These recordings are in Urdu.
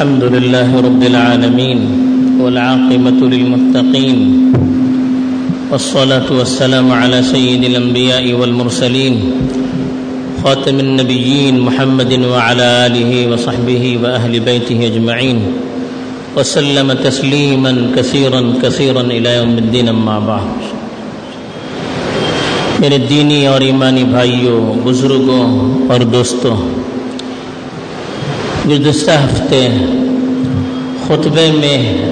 الحمد لله رب العالمين والعاقبة للمتقين والصلاة والسلام على سيد الأنبياء والمرسلين خاتم النبيين محمد وعلى آله وصحبه وأهل بيته أجمعين وسلم تسليما كثيرا كثيرا إلى يوم الدين أما بعد. میرے دینی اور ایمانی بھائیوں بزرگوں اور دوستوں گزشتہ ہفتے خطبے میں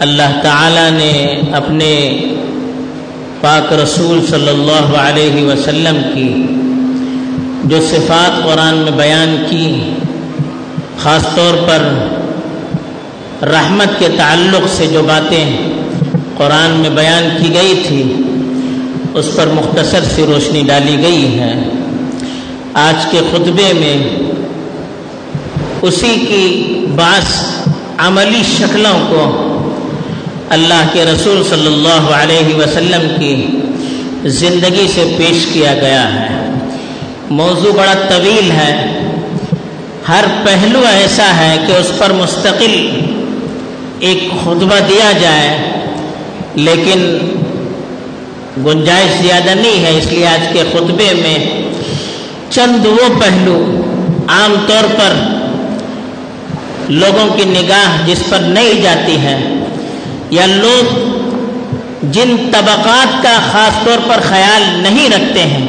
اللہ تعالی نے اپنے پاک رسول صلی اللہ علیہ وسلم کی جو صفات قرآن میں بیان کی، خاص طور پر رحمت کے تعلق سے جو باتیں قرآن میں بیان کی گئی تھی، اس پر مختصر سی روشنی ڈالی گئی ہے۔ آج کے خطبے میں اسی کی بعض عملی شکلوں کو اللہ کے رسول صلی اللہ علیہ وسلم کی زندگی سے پیش کیا گیا ہے۔ موضوع بڑا طویل ہے۔ ہر پہلو ایسا ہے کہ اس پر مستقل ایک خطبہ دیا جائے، لیکن گنجائش زیادہ نہیں ہے۔ اس لیے آج کے خطبے میں چند وہ پہلو عام طور پر لوگوں کی نگاہ جس پر نہیں جاتی ہے، یا لوگ جن طبقات کا خاص طور پر خیال نہیں رکھتے ہیں،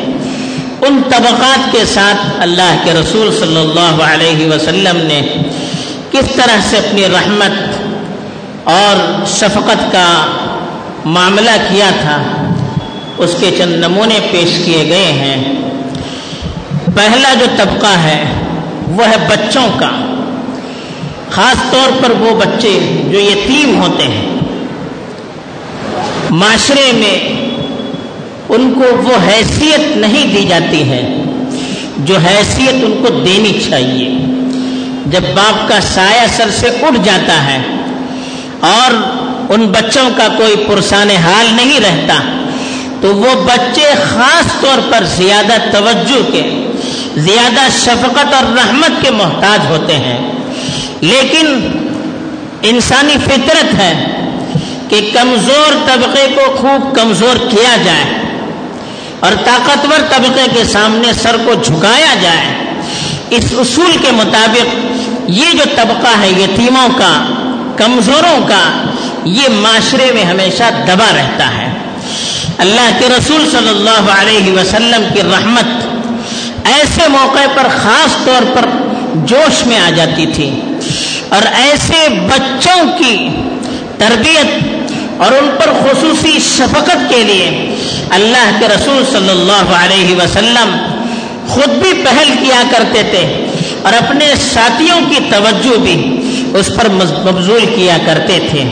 ان طبقات کے ساتھ اللہ کے رسول صلی اللہ علیہ وسلم نے کس طرح سے اپنی رحمت اور شفقت کا معاملہ کیا تھا، اس کے چند نمونے پیش کیے گئے ہیں۔ پہلا جو طبقہ ہے، وہ ہے بچوں کا۔ خاص طور پر وہ بچے جو یتیم ہوتے ہیں، معاشرے میں ان کو وہ حیثیت نہیں دی جاتی ہے جو حیثیت ان کو دینی چاہیے۔ جب باپ کا سایہ سر سے اٹھ جاتا ہے اور ان بچوں کا کوئی پرسان حال نہیں رہتا، تو وہ بچے خاص طور پر زیادہ توجہ کے، زیادہ شفقت اور رحمت کے محتاج ہوتے ہیں۔ لیکن انسانی فطرت ہے کہ کمزور طبقے کو خوب کمزور کیا جائے اور طاقتور طبقے کے سامنے سر کو جھکایا جائے۔ اس اصول کے مطابق یہ جو طبقہ ہے، یتیموں کا، کمزوروں کا، یہ معاشرے میں ہمیشہ دبا رہتا ہے۔ اللہ کے رسول صلی اللہ علیہ وسلم کی رحمت ایسے موقع پر خاص طور پر جوش میں آ جاتی تھی۔ اور ایسے بچوں کی تربیت اور ان پر خصوصی شفقت کے لیے اللہ کے رسول صلی اللہ علیہ وسلم خود بھی پہل کیا کرتے تھے اور اپنے ساتھیوں کی توجہ بھی اس پر مبزول کیا کرتے تھے۔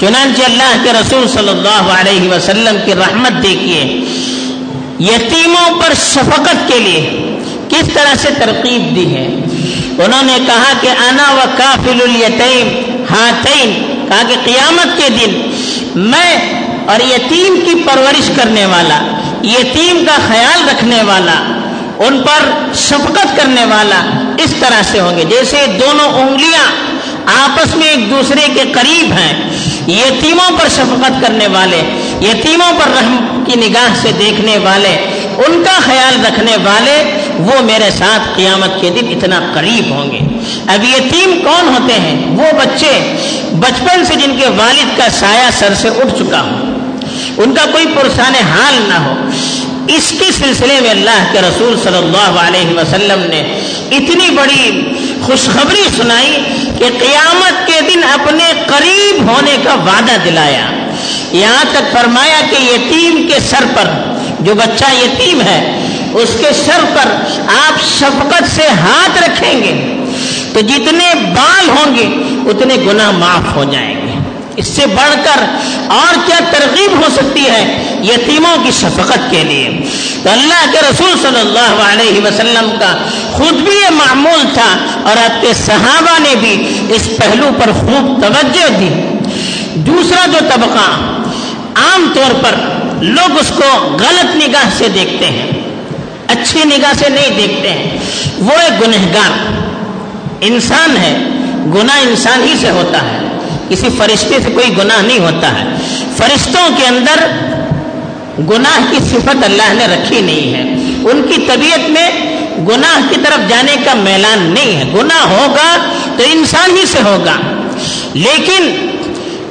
چنانچہ اللہ کے رسول صلی اللہ علیہ وسلم کی رحمت دیکھیے، یتیموں پر شفقت کے لیے کس طرح سے ترکیب دی ہے؟ انہوں نے کہا کہ انا و کافل الیتیم، ہاتین، کہا کہ قیامت کے دن میں اور یتیم کی پرورش کرنے والا، یتیم کا خیال رکھنے والا، ان پر شفقت کرنے والا اس طرح سے ہوں گے۔ جیسے دونوں انگلیاں آپس میں ایک دوسرے کے قریب ہیں، یتیموں پر شفقت کرنے والے، یتیموں پر رحم کی نگاہ سے دیکھنے والے ان کا خیال رکھنے والے وہ میرے ساتھ قیامت کے دن اتنا قریب ہوں گے۔ اب یتیم کون ہوتے ہیں؟ وہ بچے بچپن سے جن کے والد کا سایہ سر سے اٹھ چکا ہو۔ ان کا کوئی پرسان حال نہ ہو۔ اس کے سلسلے میں اللہ کے رسول صلی اللہ علیہ وسلم نے اتنی بڑی خوشخبری سنائی کہ قیامت کے دن اپنے قریب ہونے کا وعدہ دلایا۔ یہاں تک فرمایا کہ یتیم کے سر پر جو بچہ یتیم ہے، اس کے سر پر آپ شفقت سے ہاتھ رکھیں گے، تو جتنے بال ہوں گے، اتنے گناہ معاف ہو جائیں گے۔ اس سے بڑھ کر اور کیا ترغیب ہو سکتی ہے یتیموں کی شفقت کے لیے؟ تو اللہ کے رسول صلی اللہ علیہ وسلم کا خود بھی یہ معمول تھا اور آپ کے صحابہ نے بھی اس پہلو پر خوب توجہ دی۔ دوسرا جو طبقہ عام طور پر لوگ اس کو غلط نگاہ سے دیکھتے ہیں، اچھی نگاہ سے نہیں دیکھتے ہیں۔ وہ ایک گنہگار انسان ہے، گناہ انسان ہی سے ہوتا ہے۔ کسی فرشتے سے کوئی گناہ نہیں ہوتا ہے۔ فرشتوں کے اندر گناہ کی صفت اللہ نے رکھی نہیں ہے۔ ان کی طبیعت میں گناہ کی طرف جانے کا میلان نہیں ہے۔ گناہ ہوگا تو انسان ہی سے ہوگا۔ لیکن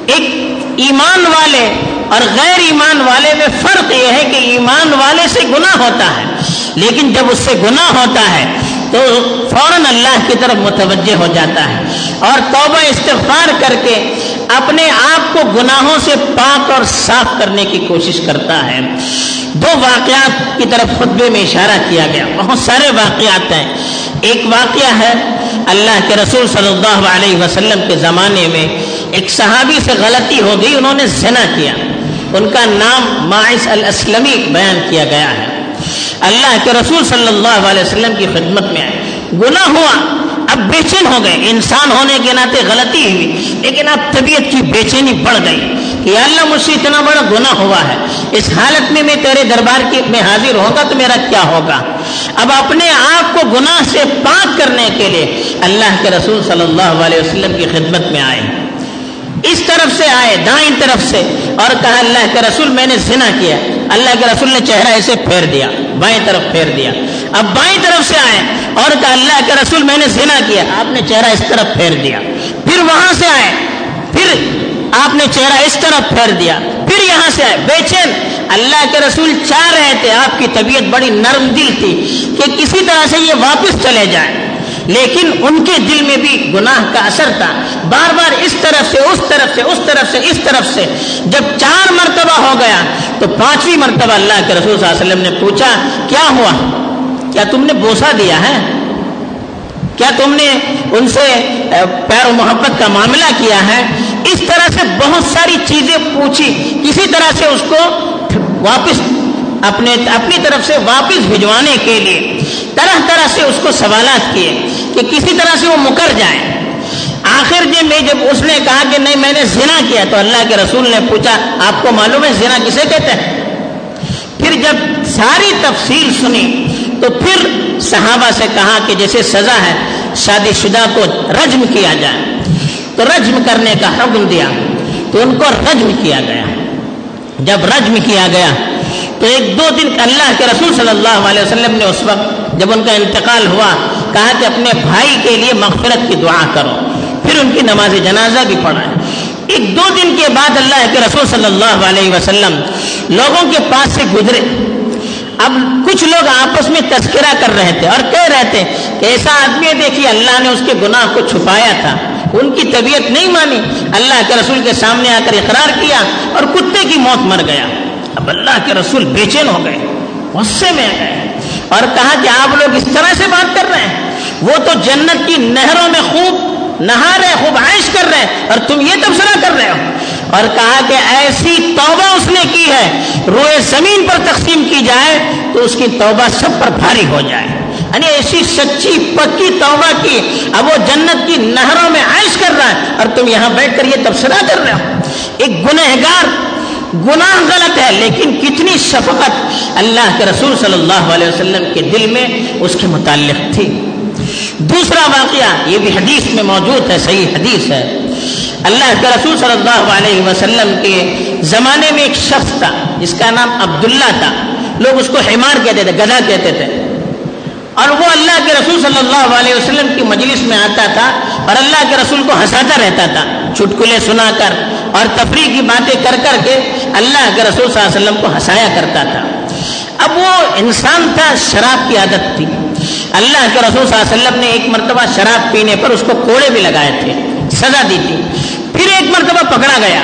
ایک ایمان والے اور غیر ایمان والے میں فرق یہ ہے کہ ایمان والے سے گناہ ہوتا ہے، لیکن جب اس سے گناہ ہوتا ہے تو فوراً اللہ کی طرف متوجہ ہو جاتا ہے اور توبہ استغفار کر کے اپنے آپ کو گناہوں سے پاک اور صاف کرنے کی کوشش کرتا ہے۔ دو واقعات کی طرف خطبے میں اشارہ کیا گیا۔ بہت سارے واقعات ہیں۔ ایک واقعہ ہے اللہ کے رسول صلی اللہ علیہ وسلم کے زمانے میں ایک صحابی سے غلطی ہو گئی، انہوں نے زنا کیا۔ ان کا نام معاذ الاسلمی بیان کیا گیا ہے۔ اللہ کے رسول صلی اللہ علیہ وسلم کی خدمت میں آئے۔ گناہ ہوا۔ اب بے چین ہو گئے۔ انسان ہونے کے ناطے غلطی ہوئی۔ لیکن اب طبیعت کی بے چینی بڑھ گئی۔ کہ اللہ مجھ سے اتنا بڑا گناہ ہوا ہے۔ اس حالت میں میں تیرے دربار کی میں حاضر ہوگا تو میرا کیا ہوگا؟ اب اپنے آپ کو گناہ سے پاک کرنے کے لیے اللہ کے رسول صلی اللہ علیہ وسلم کی خدمت میں آئے۔ اس طرف سے آئے، دائیں طرف سے، اور کہا، اللہ کے رسول، میں نے زنا کیا۔ اللہ کے رسول نے چہرہ ایسے پھیر دیا، بائیں طرف پھیر دیا۔ اب بائیں طرف سے آئے، اور کہا، اللہ کے رسول، میں نے زنا کیا، آپ نے چہرہ اس طرف پھیر دیا۔ پھر وہاں سے آئے، پھر آپ نے چہرہ اس طرف پھیر دیا۔ پھر یہاں سے آئے، بے چین۔ اللہ کے رسول چاہ رہے تھے، آپ کی طبیعت بڑی نرم دل تھی کہ کسی طرح سے یہ واپس چلے جائیں۔ لیکن ان کے دل میں بھی گناہ کا اثر تھا۔ بار بار اس طرف سے، اس طرف سے، اس طرف سے، اس طرف سے۔ جب چار مرتبہ ہو گیا، تو پانچویں مرتبہ اللہ کے رسول صلی اللہ علیہ وسلم نے پوچھا، کیا ہوا؟ کیا تم نے بوسا دیا ہے؟ کیا تم نے ان سے پیر و محبت کا معاملہ کیا ہے؟ اس طرح سے بہت ساری چیزیں پوچھی۔ کسی طرح سے اس کو واپس اپنے، اپنی طرف سے واپس بھجوانے کے لیے طرح طرح سے اس کو سوالات کیے کہ کسی طرح سے وہ مکر جائے۔ آخر جب میں جب اس نے کہا کہ نہیں میں نے زنا کیا تو اللہ کے رسول نے پوچھا، آپ کو معلوم ہے زنا کسے کہتے ہیں؟ پھر جب ساری تفصیل سنی تو پھر صحابہ سے کہا کہ جیسے سزا ہے، شادی شدہ کو رجم کیا جائے۔ تو رجم کرنے کا حکم دیا۔ تو ان کو رجم کیا گیا۔ جب رجم کیا گیا تو ایک دو دن اللہ کے رسول صلی اللہ علیہ وسلم نے اس وقت جب ان کا انتقال ہوا، کہا کہ اپنے بھائی کے لیے مغفرت کی دعا کرو۔ پھر ان کی نماز جنازہ بھی پڑھا ہے۔ ایک دو دن کے بعد اللہ کے رسول صلی اللہ علیہ وسلم لوگوں کے پاس سے گزرے۔ اب کچھ لوگ آپس میں تذکرہ کر رہے تھے اور کہہ رہے تھے کہ ایسا آدمی دیکھیے، اللہ نے اس کے گناہ کو چھپایا تھا۔ ان کی طبیعت نہیں مانی۔ اللہ کے رسول کے سامنے آ کر اقرار کیا اور کتے کی موت مر گیا۔ اب اللہ کے رسول بے چین ہو گئے، غصے میں گئے۔ اور کہا کہ آپ لوگ اس طرح سے بات کر رہے ہیں۔ وہ تو جنت کی نہروں میں خوب نہا رہے، خوب عائش کر رہے ہیں اور تم یہ تبصرہ کر رہے ہو۔ اور کہا کہ ایسی توبہ اس نے کی ہے، روئے زمین پر تقسیم کی جائے تو اس کی توبہ سب پر بھاری ہو جائے۔ یعنی ایسی سچی، پکی توبہ کی، اب وہ جنت کی نہروں میں عائش کر رہا ہے اور تم یہاں بیٹھ کر یہ تبصرہ کر رہے ہو۔ ایک گنہگار، گناہ غلط ہے، لیکن کتنی شفقت اللہ کے رسول صلی اللہ علیہ وسلم کے دل میں اس کے متعلق تھی۔ دوسرا واقعہ یہ بھی حدیث میں موجود ہے، صحیح حدیث ہے۔ اللہ کے رسول صلی اللہ علیہ وسلم کے زمانے میں ایک شخص تھا، جس کا نام عبداللہ تھا۔ لوگ اس کو حمار کہتے تھے گدا کہتے تھے۔ اور وہ اللہ کے رسول صلی اللہ علیہ وسلم کی مجلس میں آتا تھا اور اللہ کے رسول کو ہنساتا رہتا تھا۔ چٹکلے سنا کر اور تفریح کی باتیں کر کر کے اللہ کے رسول صلی اللہ علیہ وسلم کو ہنسایا کرتا تھا۔ اب وہ انسان تھا، شراب کی عادت تھی۔ اللہ کے رسول صلی اللہ علیہ وسلم نے ایک مرتبہ شراب پینے پر اس کو کوڑے بھی لگائے تھے، سزا دی تھی۔ پھر ایک مرتبہ پکڑا گیا۔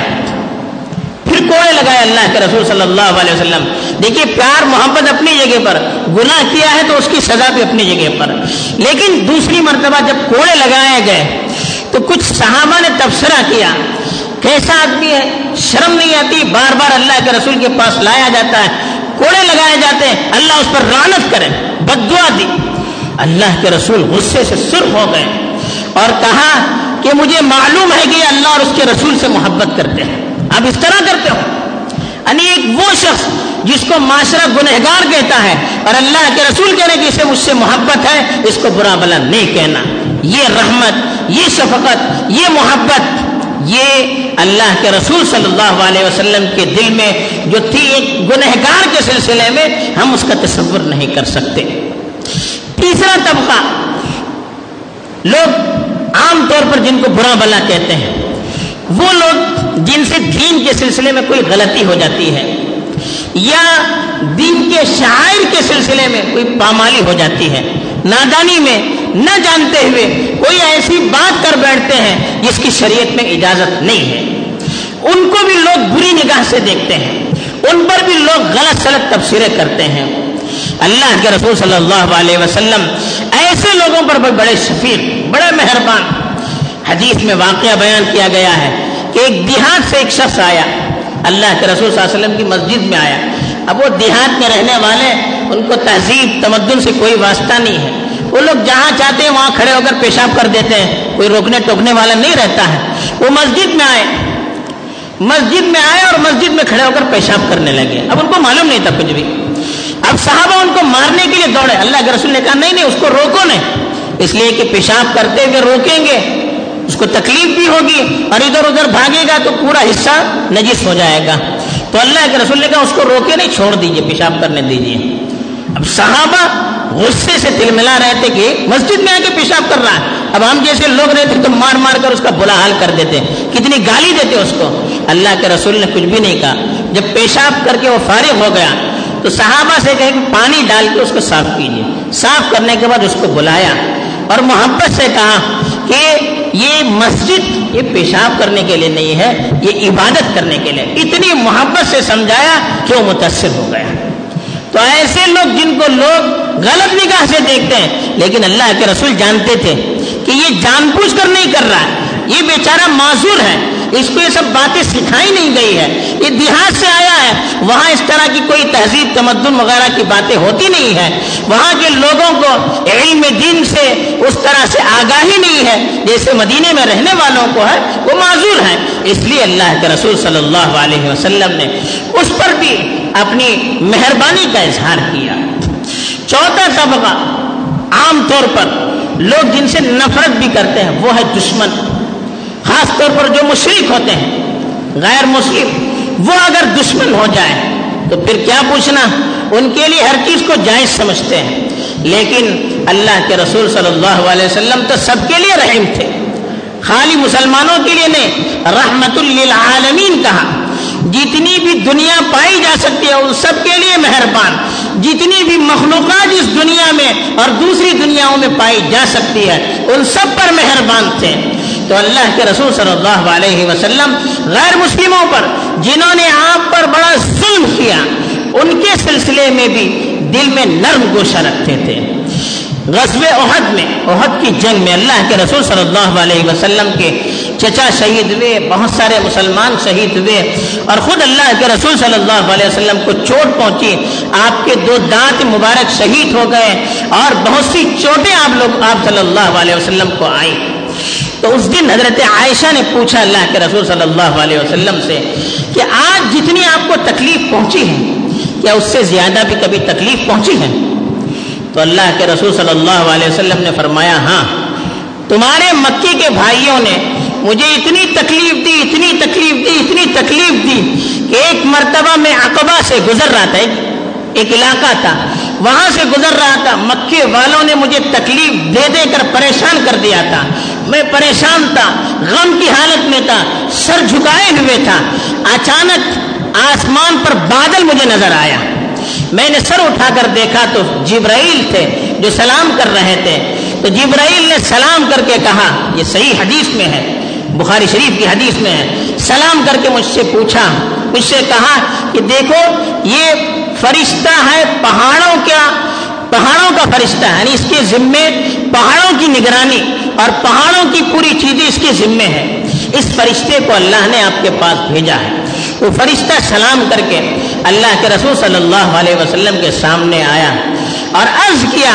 پھر کوڑے لگائے اللہ کے رسول صلی اللہ علیہ وسلم۔ دیکھیے، پیار، محبت اپنی جگہ پر، گناہ کیا ہے تو اس کی سزا بھی اپنی جگہ پر۔ لیکن دوسری مرتبہ جب کوڑے لگائے گئے، تو کچھ صحابہ نے تبصرہ کیا۔ کیسا آدمی ہے؟ شرم نہیں آتی، بار بار اللہ کے رسول کے پاس لایا جاتا ہے، کوڑے لگائے جاتے ہیں۔ اللہ اس پر رانت کرے بدعا دی۔ اللہ کے رسول غصے سے سرخ ہو گئے اور کہا کہ مجھے معلوم ہے کہ اللہ اور اس کے رسول سے محبت کرتے ہیں۔ آپ اس طرح کرتے ہو۔ یعنی ایک وہ شخص جس کو معاشرہ گنہگار کہتا ہے اور اللہ کے رسول کہنے کی اسے مجھ سے محبت ہے، اس کو برا بلا نہیں کہنا۔ یہ رحمت، یہ شفقت، یہ محبت، یہ اللہ کے رسول صلی اللہ علیہ وسلم کے دل میں جو تھی ایک گنہگار کے سلسلے میں ہم اس کا تصور نہیں کر سکتے۔ تیسرا طبقہ۔ لوگ عام طور پر جن کو برا بلا کہتے ہیں، وہ لوگ جن سے دین کے سلسلے میں کوئی غلطی ہو جاتی ہے یا دین کے شاعر کے سلسلے میں کوئی پامالی ہو جاتی ہے، نادانی میں نہ جانتے ہوئے کوئی ایسی بات کر بیٹھتے ہیں جس کی شریعت میں اجازت نہیں ہے۔ ان کو بھی لوگ بری نگاہ سے دیکھتے ہیں، ان پر بھی لوگ غلط سلط تبصرے کرتے ہیں۔ اللہ کے رسول صلی اللہ علیہ وسلم ایسے لوگوں پر بڑے شفیق، بڑے مہربان۔ حدیث میں واقعہ بیان کیا گیا ہے کہ ایک دیہات سے ایک شخص آیا، اللہ کے رسول صلی اللہ علیہ وسلم کی مسجد میں آیا۔ اب وہ دیہات میں رہنے والے، ان کو تہذیب، تمدن سے کوئی واسطہ نہیں ہے۔ وہ لوگ جہاں چاہتے ہیں، وہاں کھڑے ہو کر پیشاب کر دیتے ہیں۔ کوئی روکنے ٹوکنے والا نہیں رہتا ہے۔ وہ مسجد میں آئے۔ مسجد میں آئے اور مسجد میں کھڑے ہو کر پیشاب کرنے لگے۔ اب ان کو معلوم نہیں تھا کچھ بھی۔ اب صحابہ ان کو مارنے کے لیے دوڑے۔ اللہ کے رسول نے کہا، نہیں نہیں، اس کو روکو نہیں۔ اس لیے کہ پیشاب کرتے ہوئے روکیں گے۔ اس کو تکلیف بھی ہوگی اور ادھر ادھر بھاگے گا تو پورا حصہ نجس ہو جائے گا۔ تو اللہ کے رسول نے کہا، اس کو روکے نہیں، چھوڑ دیجیے، پیشاب کرنے دیجیے۔ اب صحابہ غصے سے تل ملا رہے تھے کہ مسجد میں آ کے پیشاب کر رہا ہے۔ اب ہم جیسے لوگ رہتے تو مار مار کر اس کا بلا حال کر دیتے کتنی گالی دیتے اس کو۔ اللہ کے رسول نے کچھ بھی نہیں کہا۔ جب پیشاب کر کے وہ فارغ ہو گیا تو صحابہ سے کہے کہ پانی ڈال کے اس کو صاف کیجیے صاف کرنے کے بعد اس کو بلایا اور محبت سے کہا کہ یہ مسجد یہ پیشاب کرنے کے لیے نہیں ہے، یہ عبادت کرنے کے لیے۔ اتنی محبت سے سمجھایا کہ وہ متاثر ہو گیا۔ تو ایسے لوگ جن کو لوگ غلط نگاہ سے دیکھتے ہیں، لیکن اللہ کے رسول جانتے تھے کہ یہ جان پوچھ کر نہیں کر رہا ہے۔ یہ بیچارہ معذور ہے۔ اس کو یہ سب باتیں سکھائی نہیں گئی ہے یہ دیہات سے آیا ہے۔ وہاں اس طرح کی کوئی تہذیب، تمدن وغیرہ کی باتیں ہوتی نہیں ہے وہاں کے لوگوں کو علم دین سے اس طرح سے آگاہی نہیں ہے۔ جیسے مدینے میں رہنے والوں کو ہے، وہ معذور ہے اس لیے اللہ کے رسول صلی اللہ علیہ وسلم نے اس پر بھی اپنی مہربانی کا اظہار کیا۔ چوتھا طبقہ عام طور پر لوگ جن سے نفرت بھی کرتے ہیں، وہ ہے دشمن۔ خاص طور پر جو مشرق ہوتے ہیں، غیر مسلم وہ اگر دشمن ہو جائے تو پھر کیا پوچھنا؟ ان کے لیے ہر چیز کو جائز سمجھتے ہیں۔ لیکن اللہ کے رسول صلی اللہ علیہ وسلم تو سب کے لیے رحم تھے۔ خالی مسلمانوں کے لیے نہیں رحمت للعالمین کہا۔ جتنی بھی دنیا پائی جا سکتی ہے، ان سب کے لیے مہربان۔ جتنی بھی مخلوقات اس دنیا میں اور دوسری دنیاؤں میں پائی جا سکتی ہے، ان سب پر مہربان تھے۔ تو اللہ کے رسول صلی اللہ علیہ وسلم غیر مسلموں پر، جنہوں نے آپ پر بڑا ظلم کیا، ان کے سلسلے میں بھی دل میں نرم گوشہ رکھتے تھے۔ غزب عہد میں عہد کی جنگ میں اللہ کے رسول صلی اللہ علیہ وسلم کے چچا شہید ہوئے، بہت سارے مسلمان شہید ہوئے اور خود اللہ کے رسول صلی اللہ علیہ وسلم کو چوٹ پہنچی۔ آپ کے دو دانت مبارک شہید ہو گئے اور بہت سی چوٹیں آپ لوگ، آپ صلی اللہ علیہ وسلم کو آئی تو اس دن حضرت عائشہ نے پوچھا اللہ کے رسول صلی اللہ علیہ وسلم سے کہ آج جتنی آپ کو تکلیف پہنچی ہے، کیا اس سے زیادہ بھی کبھی تکلیف پہنچی ہے؟ تو اللہ کے رسول صلی اللہ علیہ وسلم نے فرمایا ہاں تمہارے مکی کے بھائیوں نے مجھے اتنی تکلیف دی، اتنی تکلیف دی، اتنی تکلیف دی کہ ایک مرتبہ میں عقبہ سے گزر رہا تھا، ایک علاقہ تھا، وہاں سے گزر رہا تھا، مکے والوں نے مجھے تکلیف دے دے کر پریشان کر دیا تھا۔ میں پریشان تھا، غم کی حالت میں تھا، سر جھکائے ہوئے تھا۔ اچانک آسمان پر بادل مجھے نظر آیا۔ میں نے سر اٹھا کر دیکھا تو جبرائیل تھے جو سلام کر رہے تھے۔ تو جبرائیل نے سلام کر کے کہا، یہ صحیح حدیث میں ہے، بخاری شریف کی حدیث میں ہے۔ سلام کر کے مجھ سے پوچھا، مجھ سے کہا کہ دیکھو، یہ فرشتہ ہے پہاڑوں کیا؟ پہاڑوں کا فرشتہ ہے یعنی اس کے ذمے پہاڑوں کی نگرانی۔ اور پہاڑوں کی پوری چیزیں اس کے ذمے ہے اس فرشتے کو اللہ نے آپ کے پاس بھیجا ہے۔ وہ فرشتہ سلام کر کے اللہ کے رسول صلی اللہ علیہ وسلم کے سامنے آیا اور عرض کیا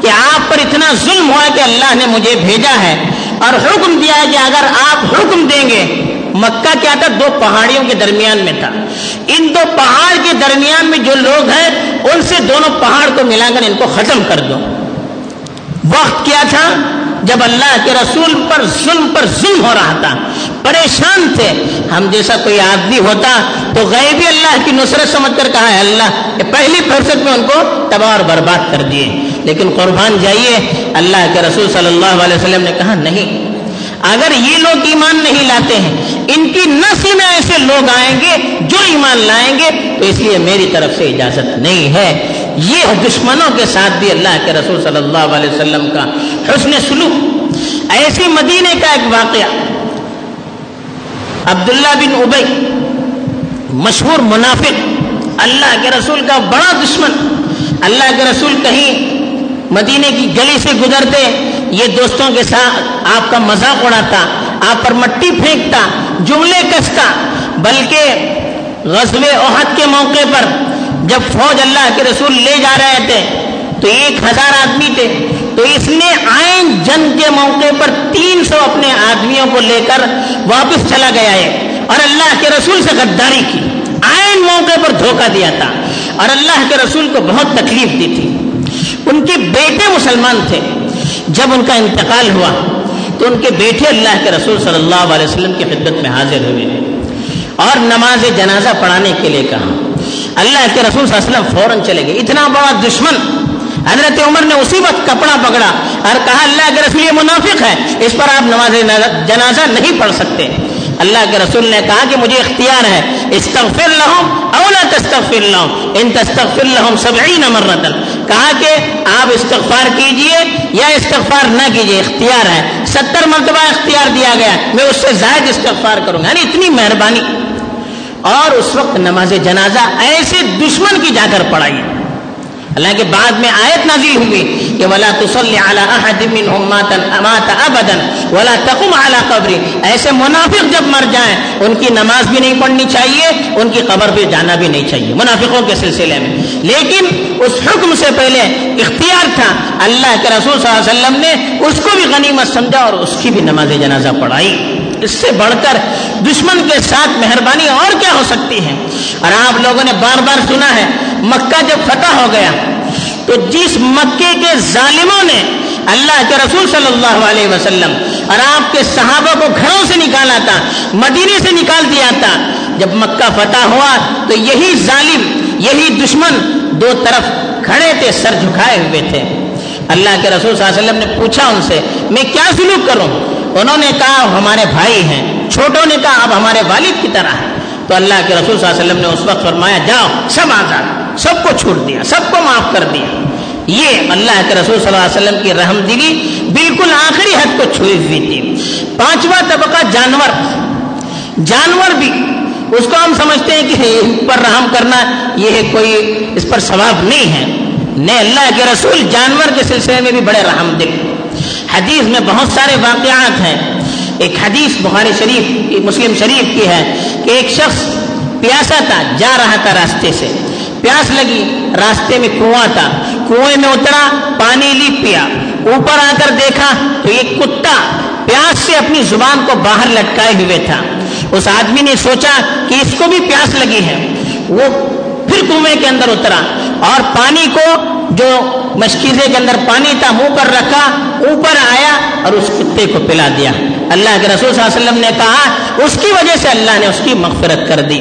کہ آپ پر اتنا ظلم ہوا کہ اللہ نے مجھے بھیجا ہے۔ اور حکم دیا ہے کہ اگر آپ حکم دیں گے، مکہ کیا تھا؟ دو پہاڑیوں کے درمیان میں تھا۔ ان دو پہاڑ کے درمیان میں جو لوگ ہیں، ان سے دونوں پہاڑ کو ملا کر ان کو ختم کر دو۔ وقت کیا تھا؟ جب اللہ کے رسول پر ظلم پر ظلم ہو رہا تھا، پریشان تھے۔ ہم جیسا کوئی آدمی ہوتا تو غیبی اللہ کی نصرت سمجھ کر کہا ہے، اللہ کہ پہلی فرصت میں ان کو تباہ اور برباد کر دیے۔ لیکن قربان جائیے، اللہ کے رسول صلی اللہ علیہ وسلم نے کہا، نہیں۔ اگر یہ لوگ ایمان نہیں لاتے ہیں، ان کی نسل میں ایسے لوگ آئیں گے جو ایمان لائیں گے، تو اس لیے میری طرف سے اجازت نہیں ہے۔ یہ دشمنوں کے ساتھ بھی اللہ کے رسول صلی اللہ علیہ وسلم کا حسن سلوک۔ ایسی مدینے کا ایک واقعہ۔ عبداللہ بن ابئی مشہور منافق، اللہ کے رسول کا بڑا دشمن۔ اللہ کے رسول کہیں مدینے کی گلی سے گزرتے، یہ دوستوں کے ساتھ آپ کا مذاق اڑاتا، آپ پر مٹی پھینکتا، جملے کستا، بلکہ غزل عہد کے موقع پر جب فوج اللہ کے رسول لے جا رہے تھے، تو ایک ہزار آدمی تھے۔ تو اس نے آئین جنگ کے موقع پر تین سو اپنے آدمیوں کو لے کر واپس چلا گیا ہے۔ اور اللہ کے رسول سے غداری کی۔ آئین موقع پر دھوکہ دیا تھا۔ اور اللہ کے رسول کو بہت تکلیف دی تھی۔ ان کے بیٹے مسلمان تھے۔ جب ان کا انتقال ہوا، تو ان کے بیٹے اللہ کے رسول صلی اللہ علیہ وسلم کی خدمت میں حاضر ہوئے۔ اور نماز جنازہ پڑھانے کے لیے کہا۔ اللہ کے رسول صلی اللہ علیہ وسلم فوراً چلے گئے۔ اتنا بڑا دشمن۔ حضرت عمر نے اسی وقت کپڑا پکڑا اور کہا، اللہ کے رسول یہ منافق ہے، اس پر آپ نماز جنازہ نہیں پڑھ سکتے۔ اللہ کے رسول نے کہا کہ مجھے اختیار ہے، استغفر لهم او لا تستغفر لهم۔ ان تستغفر لهم 70 مره کہا کہ آپ استغفار کیجیے یا استغفار نہ کیجیے، اختیار ہے۔ ستر مرتبہ اختیار دیا گیا، میں اس سے زائد استغفار کروں گا۔ یعنی اتنی مہربانی۔ اور اس وقت نماز جنازہ ایسے دشمن کی جا کر پڑھائی اللہ کے بعد میں آیت نازل ہوئی کہ ولا تصلی علی احد منهم مات امات ابدا ولا تقم علی قبر۔ ایسے منافق جب مر جائیں، ان کی نماز بھی نہیں پڑھنی چاہیے، ان کی قبر پہ جانا بھی نہیں چاہیے، منافقوں کے سلسلے میں۔ لیکن اس حکم سے پہلے اختیار تھا، اللہ کے رسول صلی اللہ علیہ وسلم نے اس کو بھی غنیمت سمجھا اور اس کی بھی نماز جنازہ پڑھائی۔ اس سے بڑھ کر دشمن کے ساتھ مہربانی اور کیا ہو سکتی ہے؟ اور آپ لوگوں نے بار بار سنا ہے، مکہ جب فتح ہو گیا، تو جس مکے کے ظالموں نے اللہ کے رسول صلی اللہ علیہ وسلم اور آپ کے صحابہ کو گھروں سے نکالا تھا، مدینے سے نکال دیا تھا، جب مکہ فتح ہوا تو یہی ظالم، یہی دشمن دو طرف کھڑے تھے، سر جھکائے ہوئے تھے۔ اللہ کے رسول صلی اللہ علیہ وسلم نے پوچھا ان سے، میں کیا سلوک کروں؟ انہوں نے کہا ہمارے بھائی ہیں. چھوٹوں نے کہا، اب ہمارے والد کی طرح ہے تو اللہ کے رسول صلی اللہ علیہ وسلم نے اس وقت فرمایا، جاؤ، سب آزاد، سب کو چھوڑ دیا، سب کو معاف کر دیا. یہ اللہ کے رسول صلی اللہ علیہ وسلم کی رحم دلی بالکل آخری حد کو چھوئی ہوئی تھی۔ پانچواں طبقہ جانور۔ جانور بھی، اس کو ہم سمجھتے ہیں کہ ان پر رحم کرنا یہ کوئی اس پر ثواب نہیں ہے۔ نہیں اللہ کے رسول جانور کے سلسلے میں بھی بڑے رحم دل حدیث میں بہت سارے واقعات ہیں۔ ایک حدیث بخاری شریف مسلم شریف کی ہے کہ ایک شخص پیاسا تھا، جا رہا تھا راستے سے۔ پیاس لگی، راستے میں کنواں تھا۔ کنویں میں اترا، پانی لی پیا۔ اوپر آ کر دیکھا تو ایک کتا پیاس سے اپنی زبان کو باہر لٹکائے ہوئے تھا۔ اس آدمی نے سوچا کہ اس کو بھی پیاس لگی ہے۔ وہ پھر کنویں کے اندر اترا اور پانی کو جو مشکیزے کے اندر پانی تھا منہ پر رکھا، اوپر آیا اور اس کتے کو پلا دیا۔ اللہ کے رسول صلی اللہ علیہ وسلم نے کہا، اس کی وجہ سے اللہ نے اس کی مغفرت کر دی۔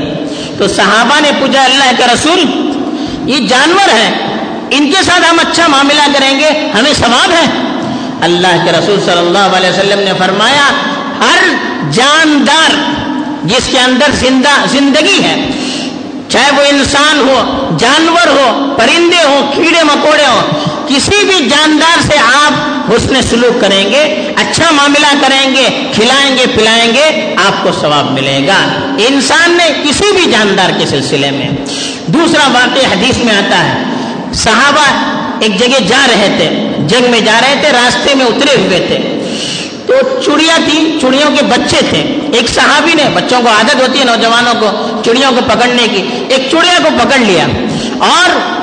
تو صحابہ نے پوچھا، اللہ کے رسول، یہ جانور ہیں ان کے ساتھ ہم اچھا معاملہ کریں گے، ہمیں ثواب ہے؟ اللہ کے رسول صلی اللہ علیہ وسلم نے فرمایا، ہر جاندار جس کے اندر زندہ، زندگی ہے چاہے وہ انسان ہو، جانور ہو، پرندے ہو کیڑے مکوڑے ہو کسی بھی جاندار سے آپ حسن سلوک کریں گے اچھا معاملہ کریں گے، کھلائیں گے، پلائیں گے، آپ کو ثواب ملے گا۔ انسان نے کسی بھی جاندار کے سلسلے میں۔ دوسرا واقع حدیث میں آتا ہے، صحابہ ایک جگہ جا رہے تھے، جنگ میں جا رہے تھے، راستے میں اترے ہوئے تھے۔ تو چڑیا تھی، چڑیوں کے بچے تھے۔ ایک صحابی نے، بچوں کو عادت ہوتی ہے نوجوانوں کو چڑیوں کو پکڑنے کی، ایک چڑیا کو پکڑ لیا اور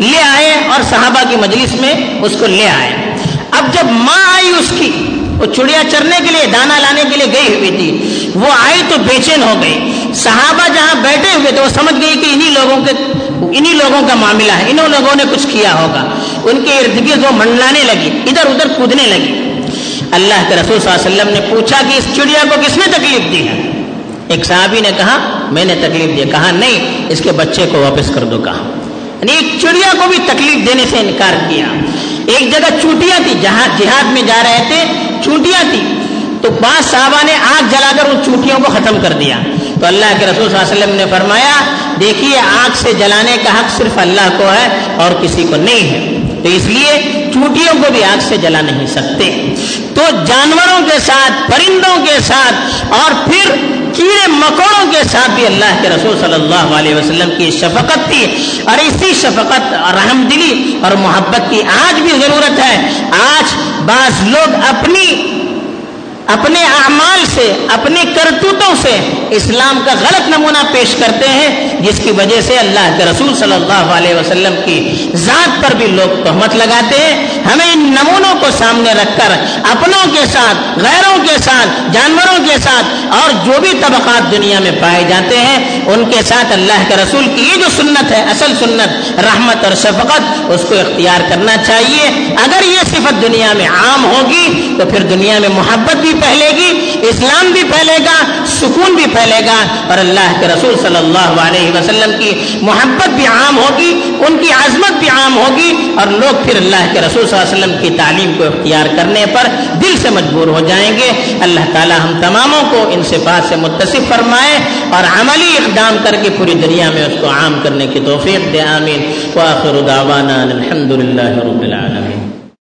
لے آئے اور صحابہ کی مجلس میں اس کو لے آئے۔ اب جب ماں آئی اس کی، وہ چڑیا چرنے کے لیے دانا لانے کے لیے گئی ہوئی تھی۔ وہ آئی تو بے چین ہو گئی۔ صحابہ جہاں بیٹھے ہوئے تھے، وہ سمجھ گئی کہ انہی لوگوں کے، انہی لوگوں کا معاملہ ہے۔ انہوں لوگوں نے کچھ کیا ہوگا۔ ان کے ارد گرد وہ منڈلانے لگی، ادھر ادھر کودنے لگی۔ اللہ کے رسول صلی اللہ علیہ وسلم نے پوچھا کہ اس چڑیا کو کس نے تکلیف دی ہے؟ ایک صحابی نے کہا، میں نے تکلیف دی۔ کہا، نہیں، اس کے بچے کو واپس کر دو، کہا۔ یعنی ایک چڑیا کو بھی تکلیف دینے سے انکار کیا۔ ایک جگہ چوٹیاں تھی جہاں جہاد میں جا رہے تھے چوٹیاں تھی تو بعض صحابہ نے آگ جلا کر ان چوٹیوں کو ختم کر دیا۔ تو اللہ کے رسول صلی اللہ علیہ وسلم نے فرمایا، دیکھیے، آگ سے جلانے کا حق صرف اللہ کو ہے اور کسی کو نہیں ہے۔ تو اس لیے چوٹیوں کو بھی آگ سے جلا نہیں سکتے۔ تو جانوروں کے ساتھ، پرندوں کے ساتھ، اور پھر کیڑے مکوڑوں کے ساتھ بھی اللہ کے رسول صلی اللہ علیہ وسلم کی شفقت تھی۔ اور اسی شفقت، اور رحم دلی اور محبت کی آج بھی ضرورت ہے۔ آج بعض لوگ اپنی اپنے اعمال سے اپنی کرتوتوں سے اسلام کا غلط نمونہ پیش کرتے ہیں، جس کی وجہ سے اللہ کے رسول صلی اللہ علیہ وسلم کی ذات پر بھی لوگ تہمت لگاتے ہیں۔ ہمیں ان نمونوں کو سامنے رکھ کر اپنوں کے ساتھ، غیروں کے ساتھ، جانوروں کے ساتھ اور جو بھی طبقات دنیا میں پائے جاتے ہیں، ان کے ساتھ اللہ کے رسول کی یہ جو سنت ہے، اصل سنت، رحمت اور شفقت، اس کو اختیار کرنا چاہیے۔ اگر یہ صفت دنیا میں عام ہوگی تو پھر دنیا میں محبت بھی پھیلے گی، اسلام بھی پھیلے گا، سکون بھی پھیلے گا، اور اللہ کے رسول صلی اللہ علیہ وسلم کی محبت بھی عام ہوگی، ان کی عظمت بھی عام ہوگی، اور لوگ پھر اللہ کے رسول صلی اللہ علیہ وسلم کی تعلیم کو اختیار کرنے پر دل سے مجبور ہو جائیں گے۔ اللہ تعالی ہم تماموں کو ان صفات سے متصف فرمائے اور عملی اقدام کر کے پوری دنیا میں اس کو عام کرنے کی توفیق دے، آمین۔ واخر دعوانا الحمد للہ رب العالمین۔